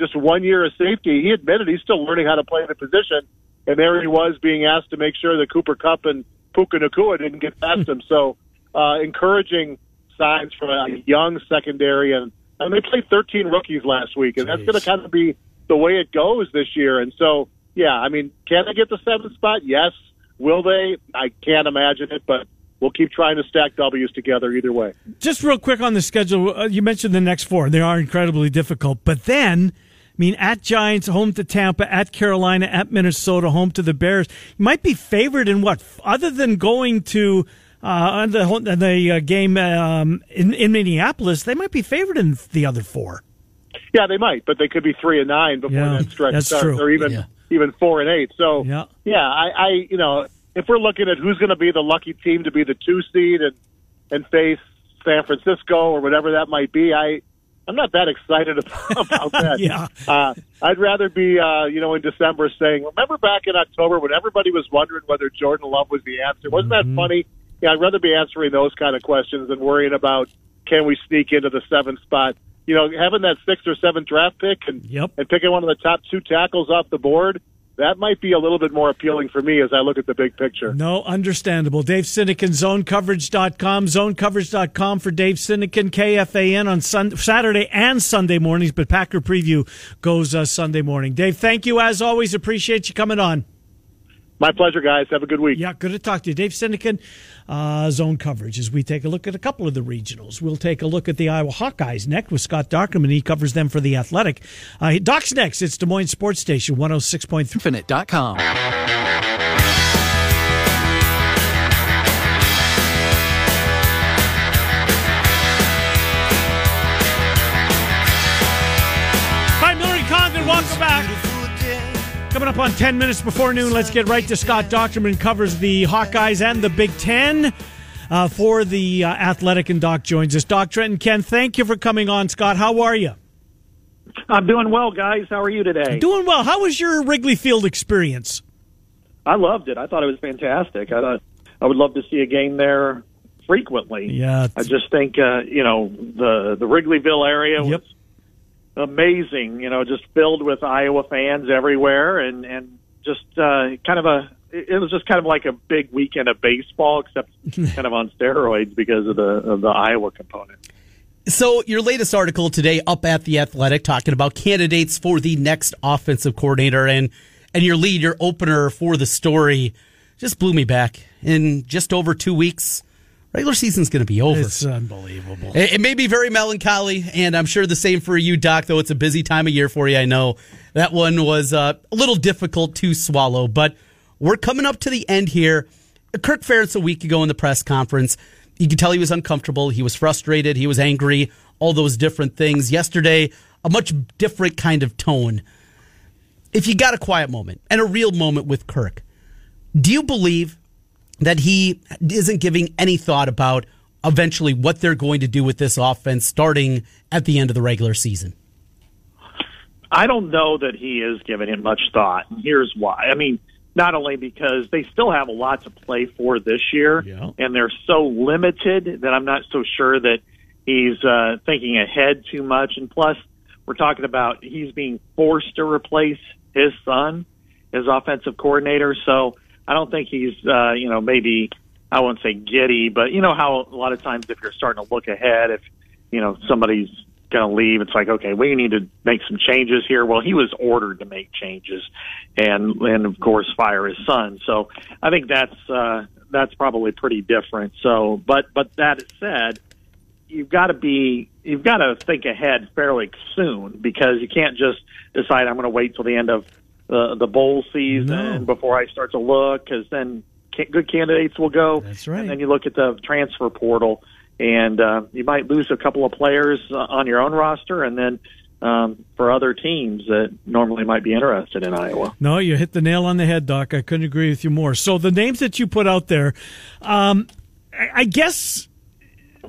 just one year of safety. He admitted he's still learning how to play the position, and there he was being asked to make sure that Cooper Kupp and Puka Nacua didn't get past him. So, uh, encouraging signs from a young secondary, and, and they played 13 rookies last week, and Jeez. that's going to kind of be the way it goes this year. And so, yeah, I mean, can they get the seventh spot? Yes. Will they? I can't imagine it, but we'll keep trying to stack W's together either way. Just real quick on the schedule, uh, you mentioned the next four. They are incredibly difficult, but then. I mean, at Giants, home to Tampa, at Carolina, at Minnesota, home to the Bears. You might be favored in what? Other than going to uh, the the uh, game um, in in Minneapolis, they might be favored in the other four. Yeah, they might, but they could be three and nine before yeah, that stretch starts, true. or even yeah. even four and eight. So yeah, yeah I, I you know if we're looking at who's going to be the lucky team to be the two seed and and face San Francisco or whatever that might be, I I'm not that excited (laughs) about that. (laughs) yeah, uh, I'd rather be uh, you know in December saying, remember back in October when everybody was wondering whether Jordan Love was the answer? Wasn't mm-hmm. that funny? Yeah, I'd rather be answering those kind of questions than worrying about can we sneak into the seventh spot. You know, having that sixth or seventh draft pick and yep. and picking one of the top two tackles off the board that might be a little bit more appealing for me as I look at the big picture. No, understandable. Dave Sinekin, zonecoverage.com, zonecoverage.com for Dave Sinekin, KFAN on Saturday and Sunday mornings, but Packer Preview goes uh, Sunday morning. Dave, thank you as always. Appreciate you coming on. My pleasure, guys. Have a good week. Yeah, good to talk to you. Dave Sinekin, uh, zone coverage as we take a look at a couple of the regionals. We'll take a look at the Iowa Hawkeyes next with Scott Dochterman. He covers them for The Athletic. Uh, Doc's next. It's Des Moines Sports Station 106.3. Infinite.com. Coming up on 10 minutes before noon, let's get right to Scott Dochterman covers the Hawkeyes and the Big Ten uh, for the uh, Athletic, and Doc joins us. Doc Trenton Ken, thank you for coming on. Scott, how are you? I'm doing well, guys. How are you today? Doing well. How was your Wrigley Field experience? I loved it. I thought it was fantastic. I thought I would love to see a game there frequently. Yeah, I just think uh, you know the the Wrigleyville area yep. was amazing. You know, just filled with Iowa fans everywhere, and and just uh, kind of a it was just kind of like a big weekend of baseball, except (laughs) kind of on steroids because of the of the Iowa component. So, your latest article today up at the Athletic talking about candidates for the next offensive coordinator, and and your lead, your opener for the story, just blew me back. In just over two weeks, regular season's going to be over. It's unbelievable. It, it, may be very melancholy, and I'm sure the same for you, Doc. Though it's a busy time of year for you, I know that one was uh, a little difficult to swallow. But we're coming up to the end here. Kirk Ferentz a week ago in the press conference, you could tell he was uncomfortable. He was frustrated. He was angry. All those different things. Yesterday, a much different kind of tone. If you got a quiet moment and a real moment with Kirk, do you believe that he isn't giving any thought about eventually what they're going to do with this offense starting at the end of the regular season? I don't know that he is giving it much thought. here's why. I mean, not only because they still have a lot to play for this year, yeah. and they're so limited that I'm not so sure that he's uh, thinking ahead too much. And plus, we're talking about he's being forced to replace his son as offensive coordinator. So I don't think he's, uh, you know, maybe I won't say giddy, but you know how a lot of times if you're starting to look ahead, if you know somebody's going to leave, it's like, okay, we need to make some changes here. Well, he was ordered to make changes, and and of course fire his son. So I think that's uh, that's probably pretty different. So, but but that said, you've got to be you've got to think ahead fairly soon because you can't just decide I'm going to wait till the end of the the bowl season no. before I start to look, because then good candidates will go. That's right. And then you look at the transfer portal, and uh, you might lose a couple of players uh, on your own roster, and then um, for other teams that normally might be interested in Iowa. No, you hit the nail on the head, Doc. I couldn't agree with you more. So the names that you put out there, um, I guess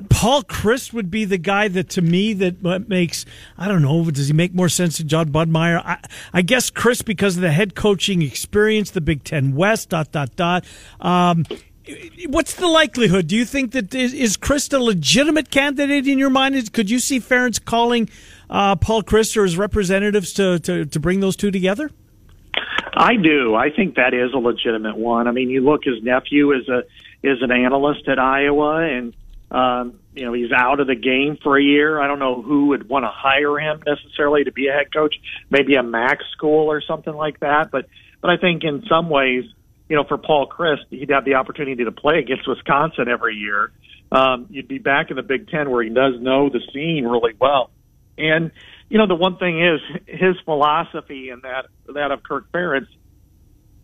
Paul Chryst would be the guy that to me that makes I don't know does he make more sense than Jon Budmayr? I, I guess Chryst because of the head coaching experience, the Big Ten West, dot dot dot. Um, What's the likelihood? Do you think that is, is Chryst a legitimate candidate in your mind? Could you see Ferentz calling uh, Paul Chryst or his representatives to, to, to bring those two together? I do. I think that is a legitimate one. I mean, you look, his nephew is a is an analyst at Iowa, and um, you know he's out of the game for a year. I don't know who would want to hire him necessarily to be a head coach. Maybe a MAC school or something like that. But but I think in some ways, you know, for Paul Chryst, he'd have the opportunity to play against Wisconsin every year. Um, you'd be back in the Big Ten where he does know the scene really well. And you know, the one thing is his philosophy and that that of Kirk Ferentz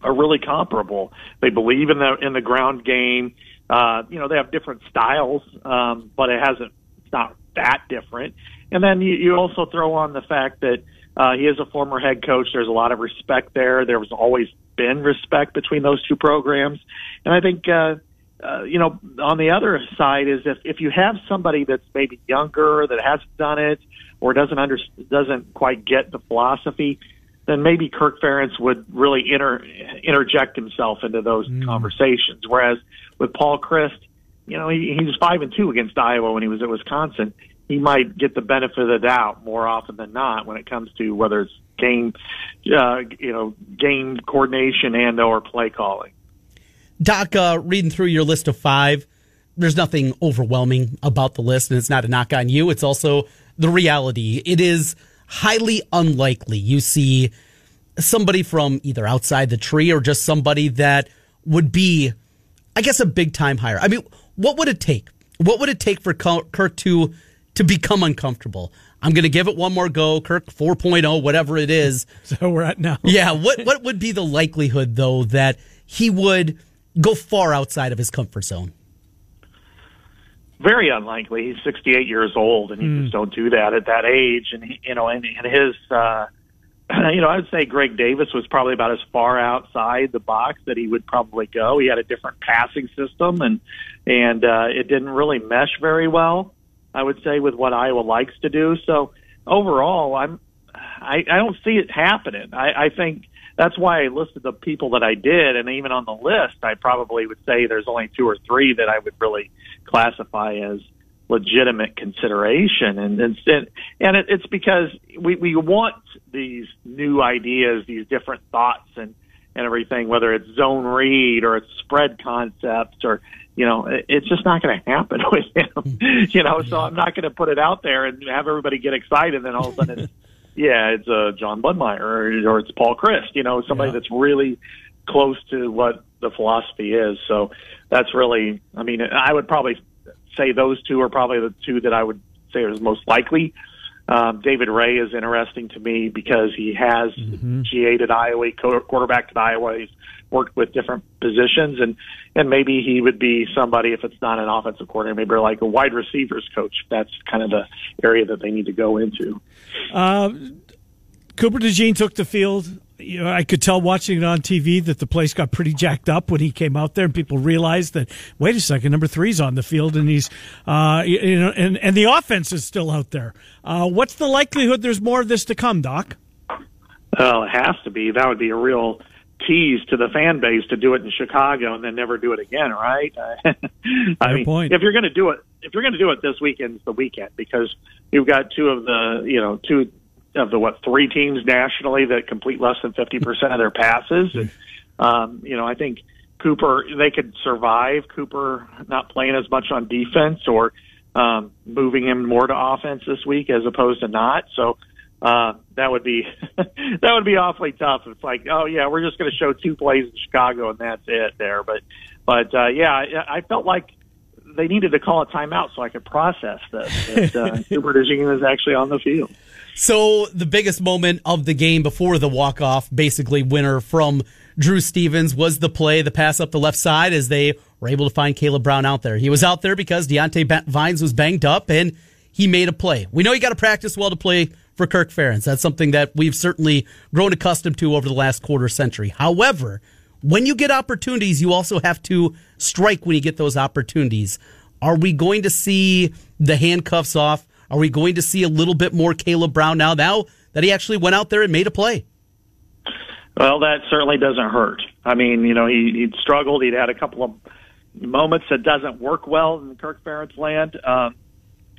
are really comparable. They believe in the in the ground game. Uh, you know, they have different styles, um, but it hasn't. It's not that different. And then you, you also throw on the fact that uh, he is a former head coach. There's a lot of respect there. There was always been respect between those two programs, and I think. Uh, uh, you know, on the other side is if if you have somebody that's maybe younger that hasn't done it or doesn't under doesn't quite get the philosophy, then maybe Kirk Ferentz would really inter, interject himself into those mm. conversations. Whereas with Paul Chryst, you know, he, he was five and two against Iowa when he was at Wisconsin. He might get the benefit of the doubt more often than not when it comes to whether it's game, uh, you know, game coordination and or play calling. Doc, uh, reading through your list of five, there's nothing overwhelming about the list, and it's not a knock on you. It's also the reality. It is highly unlikely you see somebody from either outside the tree or just somebody that would be, I guess, a big time hire. I mean, what would it take? What would it take for Kirk to to become uncomfortable? I'm going to give it one more go, Kirk 4.0, whatever it is. (laughs) So we're at now. yeah. What (laughs) what would be the likelihood though that he would go far outside of his comfort zone? Very unlikely. He's 68 years old, and you mm. just don't do that at that age. And he, you know, and, and his, uh, (clears throat) you know, I would say Greg Davis was probably about as far outside the box that he would probably go. He had a different passing system, and and uh, it didn't really mesh very well. I would say with what Iowa likes to do. So overall, I'm I, I don't see it happening. I, I think that's why I listed the people that I did, and even on the list, I probably would say there's only two or three that I would really classify as legitimate consideration, and and and it, it's because we we want these new ideas, these different thoughts, and and everything, whether it's zone read or it's spread concepts or you know, it's just not going to happen (laughs) with him. Hmm. you know, so I'm not going to put it out there and have everybody get excited, and then all of a sudden it's yeah, it's uh, Jon Budmayr or, or it's Paul Chryst, you know, somebody yeah. that's really close to what the philosophy is. So that's really, I mean, I would probably say those two are probably the two that I would say are most likely. Um, David Raih is interesting to me because he has mm-hmm. GA'd at Iowa, quarterback at Iowa. He's worked with different positions, and and maybe he would be somebody if it's not an offensive coordinator, maybe like a wide receivers coach. That's kind of the area that they need to go into. Uh, Cooper DeJean took the field. You know, I could tell watching it on TV that the place got pretty jacked up when he came out there, and people realized that wait a second, number three's on the field, and he's uh, you know, and and the offense is still out there. Uh, what's the likelihood there's more of this to come, Doc? Well, it has to be. That would be a real tease to the fan base to do it in Chicago and then never do it again, right? (laughs) I mean, point. if you're going to do it, if you're going to do it this weekend, it's the weekend because you've got two of the, you know, two of the what three teams nationally that complete less than fifty percent of their passes, and um, you know, I think Cooper they could survive Cooper not playing as much on defense or um, moving him more to offense this week as opposed to not. So uh, that would be (laughs) that would be awfully tough. It's like, oh yeah, we're just going to show two plays in Chicago and that's it there. But but uh, yeah, I, I felt like they needed to call a timeout so I could process this. That uh, (laughs) Hubert is actually on the field. So the biggest moment of the game before the walk off, basically winner from Drew Stevens, was the play, the pass up the left side as they were able to find Caleb Brown out there. He was out there because Diante Vines was banged up and he made a play. We know you got to practice well to play for Kirk Ferentz. That's something that we've certainly grown accustomed to over the last quarter century. However, when you get opportunities, you also have to strike when you get those opportunities. Are we going to see the handcuffs off? Are we going to see a little bit more Caleb Brown now, now that he actually went out there and made a play? Well, that certainly doesn't hurt. I mean, you know, he, he'd struggled. He'd had a couple of moments that doesn't work well in Kirk Ferentz land um,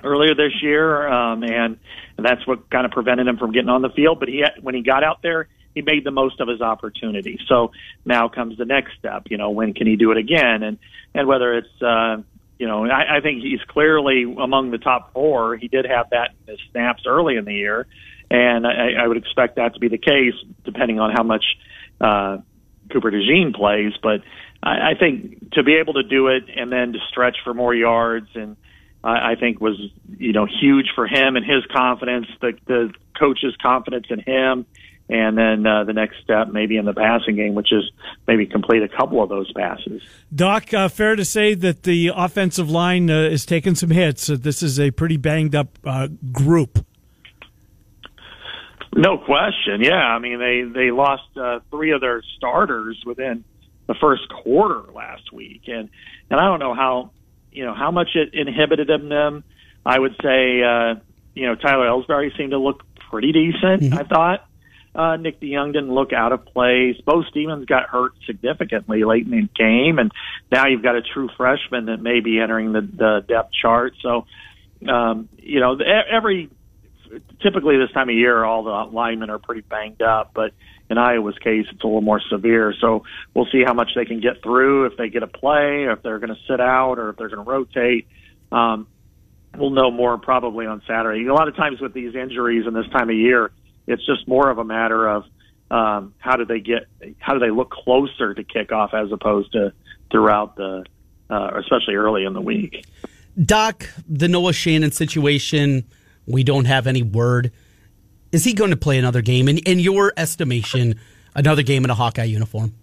earlier this year, um, and, and that's what kind of prevented him from getting on the field. But he, when he got out there, he made the most of his opportunity. So now comes the next step. You know, when can he do it again? And and whether it's uh, you know, I, I think he's clearly among the top four. He did have that in his snaps early in the year, and I, I would expect that to be the case depending on how much uh, Cooper DeJean plays. But I, I think to be able to do it and then to stretch for more yards and I, I think was you know huge for him and his confidence, the the coach's confidence in him, and then uh, the next step maybe in the passing game, which is maybe complete a couple of those passes. Doc, uh, fair to say that the offensive line uh, is taking some hits. Uh, this is a pretty banged up uh, group. No question. Yeah, I mean they they lost uh, three of their starters within the first quarter last week, and and I don't know how you know how much it inhibited them. I would say uh, you know Tyler Elsbury seemed to look pretty decent. Mm-hmm. I thought uh, Nick DeJong didn't look out of place. Beau Stephens got hurt significantly late in the game, and now you've got a true freshman that may be entering the, the depth chart. So, um, you know, every typically this time of year, all the linemen are pretty banged up, but in Iowa's case, it's a little more severe. So we'll see how much they can get through, if they get a play, or if they're going to sit out, or if they're going to rotate. Um, we'll know more probably on Saturday. A lot of times with these injuries in this time of year, it's just more of a matter of um, how do they get, how do they look closer to kickoff as opposed to throughout the, uh, especially early in the week. Doc, the Noah Shannon situation, we don't have any word. Is he going to play another game? In, in your estimation, another game in a Hawkeye uniform?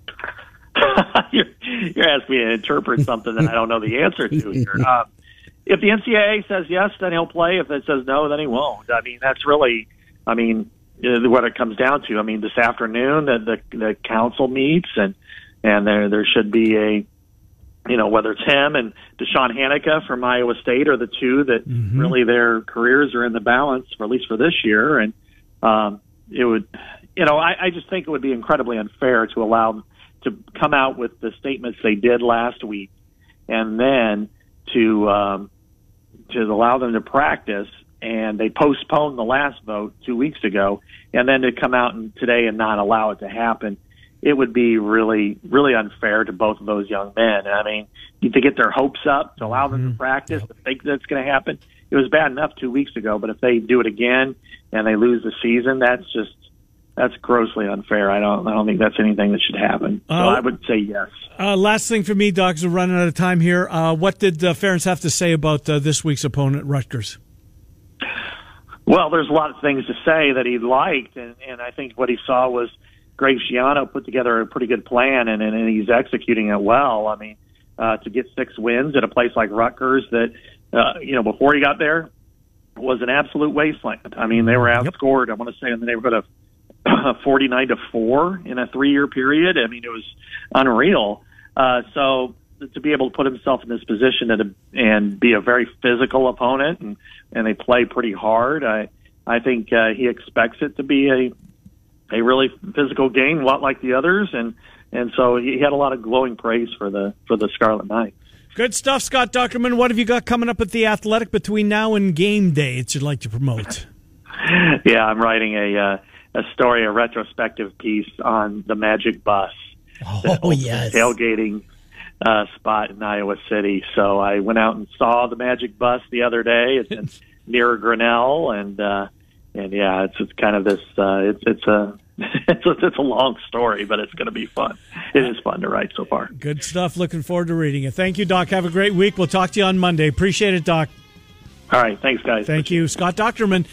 (laughs) you're, you're, asking me to interpret something that I don't know the answer to here. (laughs) Uh, if the NCAA says yes, then he'll play. If it says no, then he won't. I mean, that's really, I mean, what it comes down to. I mean, this afternoon the the, the council meets and and there there should be a you know whether it's him and DeShawn Hanika from Iowa State are the two that mm-hmm. really their careers are in the balance for at least for this year and um, it would you know I, I just think it would be incredibly unfair to allow them to come out with the statements they did last week and then to um, to allow them to practice and they postponed the last vote two weeks ago, and then to come out and today and not allow it to happen, it would be really, really unfair to both of those young men. I mean, to get their hopes up, to allow them to mm-hmm. practice, to think that's going to happen. It was bad enough two weeks ago, but if they do it again and they lose the season, that's just that's grossly unfair. I don't I don't think that's anything that should happen. So uh, I would say yes. Uh, last thing for me, dogs. We're running out of time here. Uh, what did uh, Ferentz have to say about uh, this week's opponent, Rutgers? Well, there's a lot of things to say that he liked, and, and I think what he saw was Greg Schiano put together a pretty good plan, and, and, and he's executing it well. I mean, uh, to get six wins at a place like Rutgers that, uh, you know, before he got there was an absolute wasteland. I mean, they were outscored, yep. I want to say, in the neighborhood of (clears throat) 49 to 4 in a three year period. I mean, it was unreal. Uh, so, to be able to put himself in this position and, and be a very physical opponent and, and they play pretty hard. I, I think uh, he expects it to be a, a really physical game, a lot like the others. And, and so he had a lot of glowing praise for the, for the Scarlet Knights. Good stuff, Scott Dochterman. What have you got coming up at the Athletic between now and game day that you'd like to promote? (laughs) yeah, I'm writing a, uh, a story, a retrospective piece on the Magic Bus. Oh, yes. Tailgating uh, spot in Iowa City. So I went out and saw the Magic Bus the other day. It's (laughs) near Grinnell, and uh, and yeah, it's it's kind of this. Uh, it's it's a (laughs) it's a, it's a long story, but it's going to be fun. It is fun to write so far. Good stuff. Looking forward to reading it. Thank you, Doc. Have a great week. We'll talk to you on Monday. Appreciate it, Doc. All right. Thanks, guys. Thank you, Scott Dochterman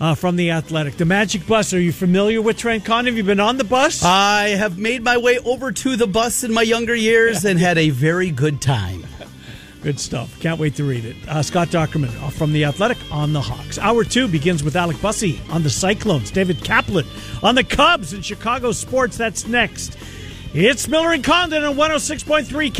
uh, from the Athletic. The Magic Bus. Are you familiar with Trent Con? Have you been on the bus? I have made my way over to the bus in my younger years and had a very good time. Good stuff. Can't wait to read it. Uh, Scott Dochterman uh, from The Athletic on the Hawks. Hour two begins with Alec Bussey on the Cyclones, David Kaplan on the Cubs and Chicago sports. That's next. It's Miller and Condon on 106.3 KS.